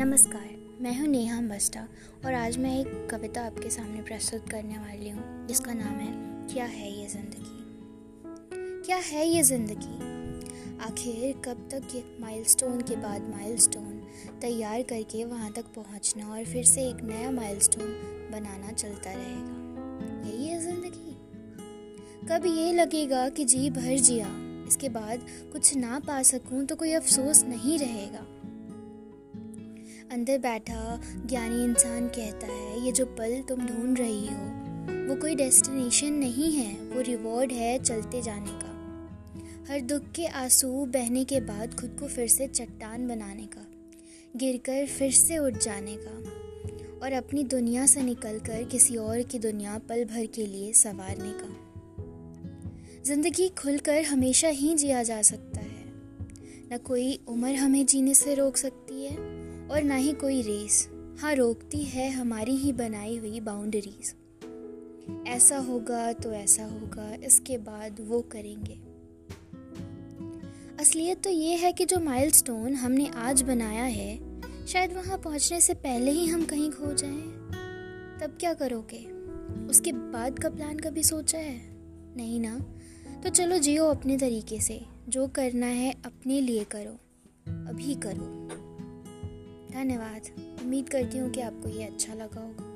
नमस्कार, मैं हूँ नेहा बस्टा और आज मैं एक कविता आपके सामने प्रस्तुत करने वाली हूँ, जिसका नाम है, क्या है ये ज़िंदगी? क्या है ये ज़िंदगी? आखिर कब तक ये माइलस्टोन के बाद माइलस्टोन तैयार करके वहाँ तक पहुँचना और फिर से एक नया माइलस्टोन बनाना चलता रहेगा? यही है ज़िंदगी। कब ये लगेगा कि जी भर जिया, इसके बाद कुछ ना पा सकूँ तो कोई अफसोस नहीं रहेगा। अंदर बैठा ज्ञानी इंसान कहता है, ये जो पल तुम ढूंढ रही हो, वो कोई डेस्टिनेशन नहीं है, वो रिवॉर्ड है चलते जाने का। हर दुख के आँसू बहने के बाद खुद को फिर से चट्टान बनाने का, गिरकर फिर से उठ जाने का, और अपनी दुनिया से निकलकर किसी और की दुनिया पल भर के लिए संवारने का। ज़िंदगी खुलकर हमेशा ही जिया जा सकता है। न कोई उम्र हमें जीने से रोक सकती है और ना ही कोई रेस हाँ रोकती है हमारी ही बनाई हुई बाउंड्रीज ऐसा होगा तो ऐसा होगा, इसके बाद वो करेंगे। असलियत तो ये है कि जो माइलस्टोन हमने आज बनाया है, शायद वहाँ पहुँचने से पहले ही हम कहीं खो जाएँ। तब क्या करोगे? उसके बाद का प्लान कभी सोचा है? नहीं ना? तो चलो जियो अपने तरीके से। जो करना है अपने लिए करो। अभी करो। धन्यवाद। उम्मीद करती हूँ कि आपको ये अच्छा लगा होगा।